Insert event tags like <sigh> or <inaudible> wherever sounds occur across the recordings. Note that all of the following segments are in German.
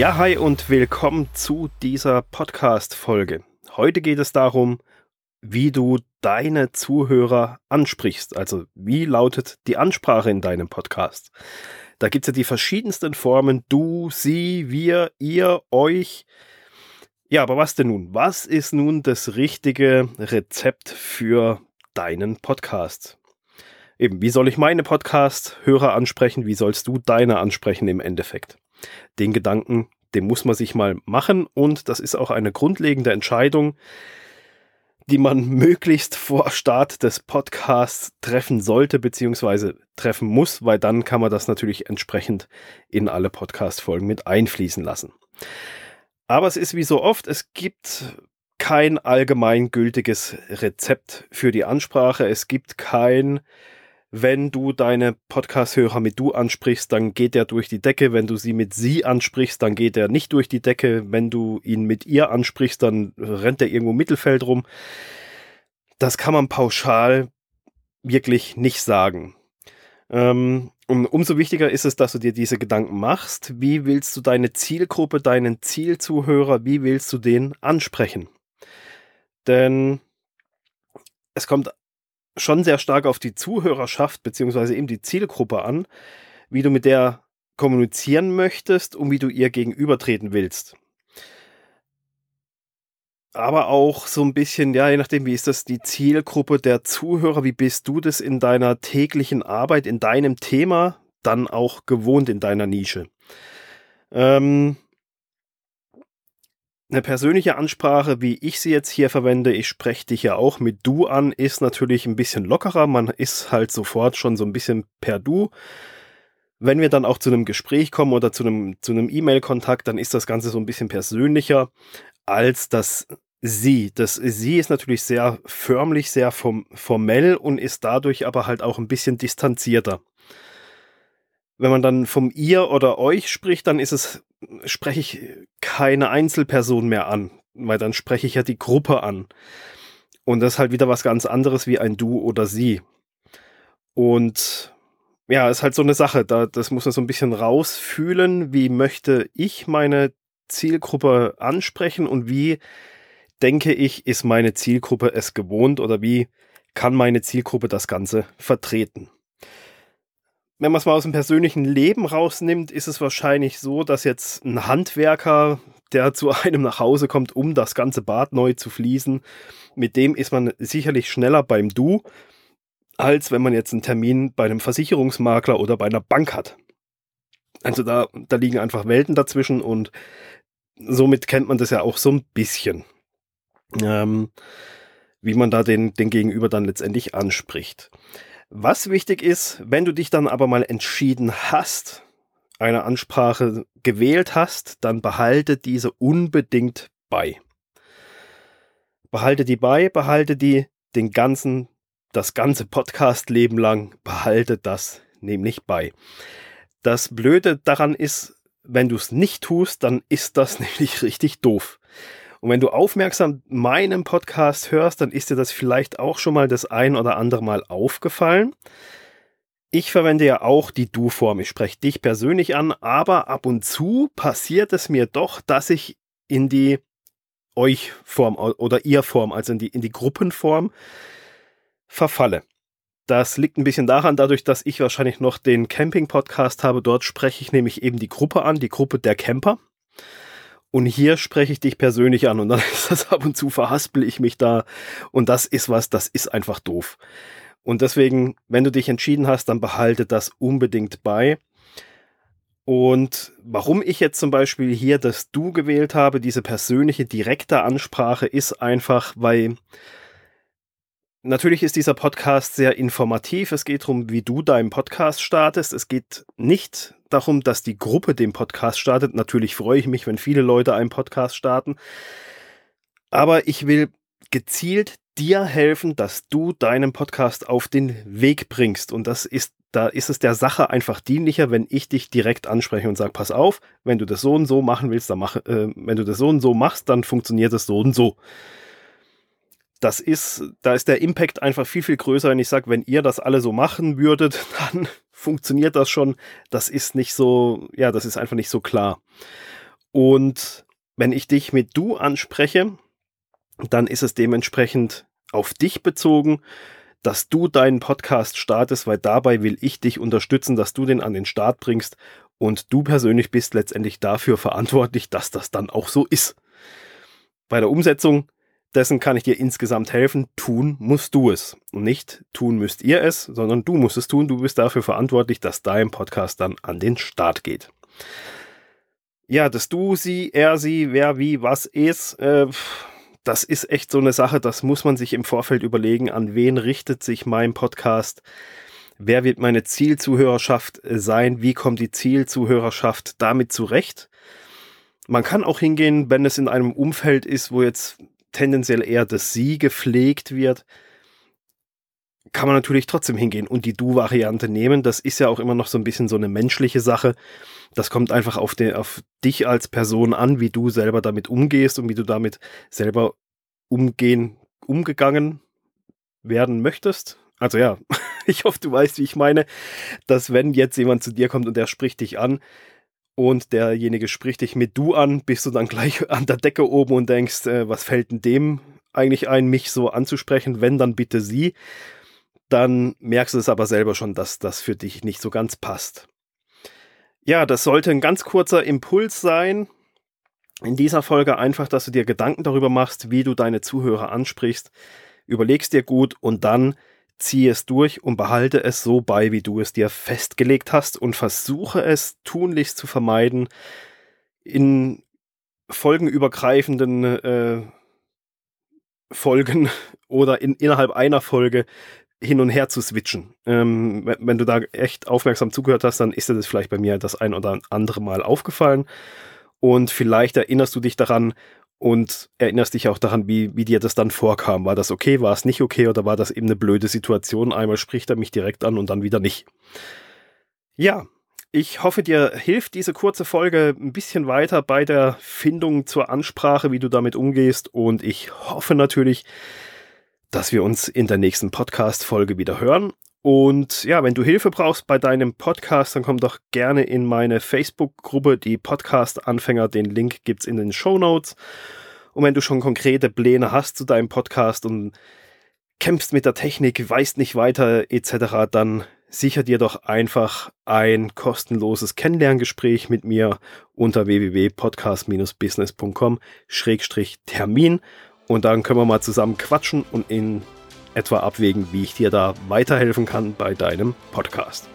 Ja, hi und willkommen zu dieser Podcast-Folge. Heute geht es darum, wie du deine Zuhörer ansprichst. Also wie lautet die Ansprache in deinem Podcast? Da gibt es ja die verschiedensten Formen. Du, sie, wir, ihr, euch. Ja, aber was denn nun? Was ist nun das richtige Rezept für deinen Podcast? Eben, wie soll ich meine Podcast-Hörer ansprechen? Wie sollst du deine ansprechen im Endeffekt? Den Gedanken, den muss man sich mal machen und das ist auch eine grundlegende Entscheidung, die man <laughs> möglichst vor Start des Podcasts treffen sollte beziehungsweise treffen muss, weil dann kann man das natürlich entsprechend in alle Podcast-Folgen mit einfließen lassen. Aber es ist wie so oft, es gibt kein allgemeingültiges Rezept für die Ansprache. Es gibt kein wenn du deine Podcast-Hörer mit du ansprichst, dann geht er durch die Decke. Wenn du sie mit sie ansprichst, dann geht er nicht durch die Decke. Wenn du ihn mit ihr ansprichst, dann rennt er irgendwo im Mittelfeld rum. Das kann man pauschal wirklich nicht sagen. Ähm, und umso wichtiger ist es, dass du dir diese Gedanken machst. Wie willst du deine Zielgruppe, deinen Zielzuhörer, wie willst du den ansprechen? Denn es kommt schon sehr stark auf die Zuhörerschaft beziehungsweise eben die Zielgruppe an, wie du mit der kommunizieren möchtest und wie du ihr gegenübertreten willst. Aber auch so ein bisschen, ja, je nachdem, wie ist das die Zielgruppe der Zuhörer, wie bist du das in deiner täglichen Arbeit, in deinem Thema dann auch gewohnt in deiner Nische. Ähm, eine persönliche Ansprache, wie ich sie jetzt hier verwende, ich spreche dich ja auch mit du an, ist natürlich ein bisschen lockerer. Man ist halt sofort schon so ein bisschen per du. Wenn wir dann auch zu einem Gespräch kommen oder zu einem, zu einem E-Mail-Kontakt, dann ist das Ganze so ein bisschen persönlicher als das Sie. Das Sie ist natürlich sehr förmlich, sehr formell und ist dadurch aber halt auch ein bisschen distanzierter wenn man dann vom ihr oder euch spricht, dann ist es, spreche ich keine Einzelperson mehr an, weil dann spreche ich ja die Gruppe an. Und das ist halt wieder was ganz anderes wie ein Du oder Sie. Und ja, ist halt so eine Sache, da, das muss man so ein bisschen rausfühlen, wie möchte ich meine Zielgruppe ansprechen und wie denke ich, ist meine Zielgruppe es gewohnt oder wie kann meine Zielgruppe das Ganze vertreten wenn man es mal aus dem persönlichen Leben rausnimmt, ist es wahrscheinlich so, dass jetzt ein Handwerker, der zu <laughs> einem nach Hause kommt, um das ganze Bad neu zu fließen, mit dem ist man sicherlich schneller beim Du, als wenn man jetzt einen Termin bei einem Versicherungsmakler oder bei einer Bank hat. Also da, da liegen einfach Welten dazwischen und somit kennt man das ja auch so ein bisschen. Ähm, wie man da den, den Gegenüber dann letztendlich anspricht. Was wichtig ist, wenn du dich dann aber mal entschieden hast, eine Ansprache gewählt hast, dann behalte diese unbedingt bei. Behalte die bei, behalte die den ganzen, das ganze Podcast-Leben lang, behalte das nämlich bei. Das Blöde daran ist, wenn du es nicht tust, dann ist das <laughs> nämlich richtig doof. Und wenn du aufmerksam meinen Podcast hörst, dann ist dir das vielleicht auch schon mal das ein oder andere Mal aufgefallen. Ich verwende ja auch die Du-Form. Ich spreche dich persönlich an, aber ab und zu passiert es mir doch, dass ich in die Euch-Form oder Ihr-Form, also in die, in die Gruppenform, verfalle. Das liegt ein bisschen daran, dadurch, dass ich wahrscheinlich noch den Camping-Podcast habe. Dort spreche ich nämlich eben die Gruppe an, die Gruppe der Camper. Und hier spreche ich dich persönlich an und dann <laughs> ist das ab und zu verhaspel ich mich da. Und das ist was, das ist einfach doof. Und deswegen, wenn du dich entschieden hast, dann behalte das unbedingt bei. Und warum ich jetzt zum Beispiel hier das Du gewählt habe, diese persönliche, direkte Ansprache, ist einfach, weil natürlich ist dieser Podcast sehr informativ. Es geht darum, wie du deinen Podcast startest. Es geht nicht darum, dass die Gruppe den Podcast startet. Natürlich freue ich mich, wenn viele Leute einen Podcast starten. Aber ich will gezielt dir helfen, dass du deinen Podcast auf den Weg bringst. Und das ist, da ist es der Sache einfach dienlicher, wenn ich dich direkt anspreche und sage, pass auf, wenn du das so und so machen willst, dann mach, äh, wenn du das so und so machst, dann funktioniert es so und so das ist, da ist der Impact einfach viel, viel größer, wenn ich sage, wenn ihr das alle so machen würdet, <laughs> dann funktioniert das schon. Das ist nicht so, ja, das ist einfach nicht so klar. Und wenn ich dich mit du anspreche, dann ist es dementsprechend auf dich bezogen, dass du deinen Podcast startest, weil dabei will ich dich unterstützen, dass du den an den Start bringst und du persönlich bist letztendlich dafür verantwortlich, dass das dann auch so ist. Bei der Umsetzung dessen kann ich dir insgesamt helfen. Tun musst du es. Und nicht tun müsst ihr es, sondern du musst es tun. Du bist dafür verantwortlich, dass dein Podcast dann an den Start geht. Ja, dass du, sie, er, sie, wer, wie, was ist, äh, das ist echt so eine Sache, das muss man sich im Vorfeld überlegen, an wen richtet sich mein Podcast, wer wird meine Zielzuhörerschaft sein, wie kommt die Zielzuhörerschaft damit zurecht. Man kann auch hingehen, wenn es in einem Umfeld ist, wo jetzt tendenziell eher das Sie gepflegt wird, kann man natürlich trotzdem hingehen und die Du-Variante nehmen. Das ist ja auch immer noch so ein bisschen so eine menschliche Sache. Das kommt einfach auf, den, auf dich als Person an, wie du selber damit umgehst und wie du damit selber umgehen, umgegangen werden möchtest. Also ja, <laughs> ich hoffe, du weißt, wie ich meine, dass wenn jetzt jemand zu dir kommt und der spricht dich an, und derjenige spricht dich mit du an, bist du dann gleich <laughs> an der Decke oben und denkst, äh, was fällt denn dem eigentlich ein, mich so anzusprechen, wenn dann bitte sie, dann merkst du es aber selber schon, dass das für dich nicht so ganz passt. Ja, das sollte ein ganz kurzer Impuls sein. In dieser Folge einfach, dass du dir Gedanken darüber machst, wie du deine Zuhörer ansprichst, überlegst dir gut und dann ziehe es durch und behalte es so bei, wie du es dir festgelegt hast und versuche es tunlichst zu vermeiden, in folgenübergreifenden äh, Folgen <laughs> oder in, innerhalb einer Folge hin und her zu switchen. Ähm, wenn, wenn, du da echt aufmerksam zugehört hast, dann ist dir das vielleicht bei mir das ein oder andere Mal aufgefallen. Und vielleicht erinnerst du dich daran und erinnerst dich auch daran, wie, wie dir das dann vorkam. War das okay, war es nicht okay oder war das eben eine blöde Situation? Einmal spricht er mich direkt an und dann wieder nicht. Ja, ich hoffe, dir hilft diese kurze Folge ein bisschen weiter bei der Findung zur Ansprache, wie du damit umgehst. Und ich hoffe natürlich, dass wir uns in der nächsten Podcast-Folge wieder hören. Und ja, wenn du Hilfe brauchst bei deinem Podcast, dann komm doch gerne in meine Facebook-Gruppe, die Podcast-Anfänger. Den Link gibt's in den Show Notes. Und wenn du schon konkrete Pläne hast zu deinem Podcast und kämpfst mit der Technik, weißt nicht weiter etc., dann sicher dir doch einfach ein kostenloses Kennenlerngespräch mit mir unter www.podcast-business.com-termin und dann können wir mal zusammen quatschen und in etwa abwägen, wie ich dir da weiterhelfen kann bei deinem Podcast.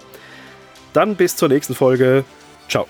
Dann bis zur nächsten Folge. Ciao.